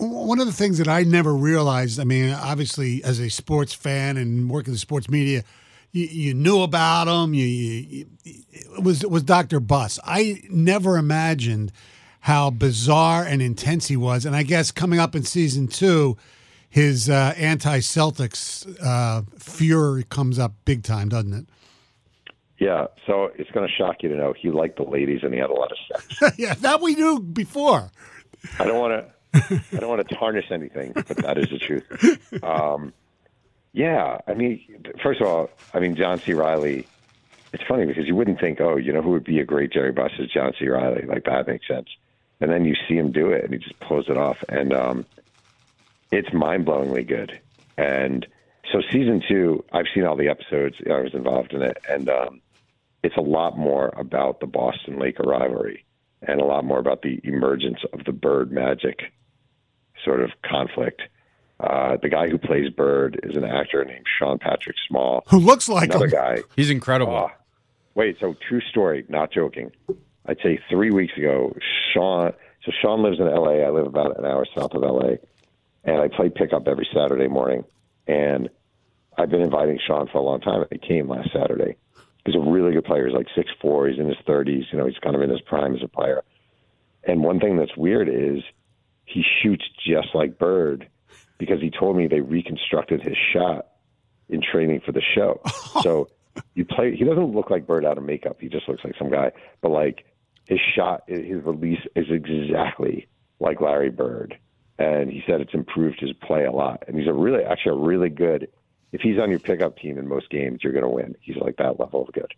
One of the things that I never realized, I mean, obviously, as a sports fan and working in sports media, you, you knew about him. You, you, it was was Dr. Buss. I never imagined how bizarre and intense he was. And I guess coming up in season two, his uh, anti-Celtics uh, fury comes up big time, doesn't it? Yeah, so it's going to shock you to know he liked the ladies and he had a lot of sex. yeah, that we knew before. I don't want to. I don't want to tarnish anything, but that is the truth. Um, yeah, I mean, first of all, I mean John C. Reilly. It's funny because you wouldn't think, oh, you know, who would be a great Jerry Buss is John C. Reilly. Like that makes sense. And then you see him do it, and he just pulls it off, and um, it's mind blowingly good. And so season two, I've seen all the episodes. I was involved in it, and um, it's a lot more about the Boston Laker rivalry and a lot more about the emergence of the Bird Magic sort of conflict. Uh, the guy who plays Bird is an actor named Sean Patrick Small, who looks like another him. guy. He's incredible. Oh, wait, so true story, not joking. I'd say three weeks ago, Sean. So Sean lives in L.A. I live about an hour south of L.A. And I play pickup every Saturday morning. And I've been inviting Sean for a long time. He came last Saturday. He's a really good player. He's like six four. He's in his thirties. You know, he's kind of in his prime as a player. And one thing that's weird is he shoots just like Bird because he told me they reconstructed his shot in training for the show. so you play. He doesn't look like Bird out of makeup. He just looks like some guy. But like his shot, his release is exactly like Larry Bird. And he said it's improved his play a lot. And he's a really, actually, a really good. If he's on your pickup team in most games, you're going to win. He's like that level of good.